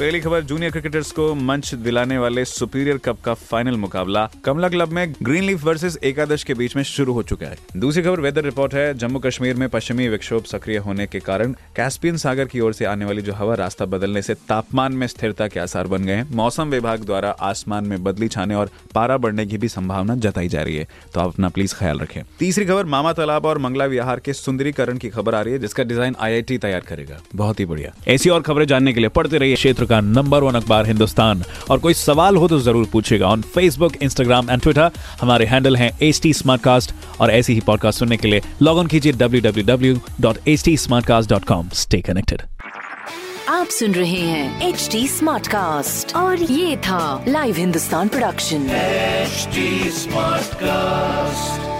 पहली खबर junior cricketers को मंच दिलाने वाले सुपीरियर कप का फाइनल मुकाबला कमला क्लब में ग्रीन लीफ वर्सेज एकादश के बीच में शुरू हो चुका है। दूसरी खबर वेदर रिपोर्ट है जम्मू कश्मीर में पश्चिमी विक्षोभ सक्रिय होने के कारण कैस्पियन सागर की ओर से आने वाली जो हवा रास्ता बदलने से तापमान में स्थिरता के आसार बन गए हैं। मौसम विभाग द्वारा आसमान में बदली छाने और पारा बढ़ने की भी संभावना जताई जा रही है। तो आप अपना प्लीज़ ख्याल रखें। तीसरी खबर, मामा तालाब और मंगला विहार के सुंदरीकरण की खबर आ रही है, जिसका डिज़ाइन आईआईटी तैयार करेगा। बहुत ही बढ़िया। ऐसी और खबरें जानने के लिए पढ़ते रहिए क्षेत्र का नंबर वन अखबार हिंदुस्तान। और कोई सवाल हो तो ज़रूर पूछेगा on Facebook Instagram and Twitter हमारे हैंडल हैं एच टी और ऐसी ही पॉडकास्ट सुनने के लिए लॉग इन कीजिए www.htsmartcast.com स्टे कनेक्टेड आप सुन रहे हैं एच टी स्मार्ट कास्ट और ये था live Hindustan production HD Smartcast.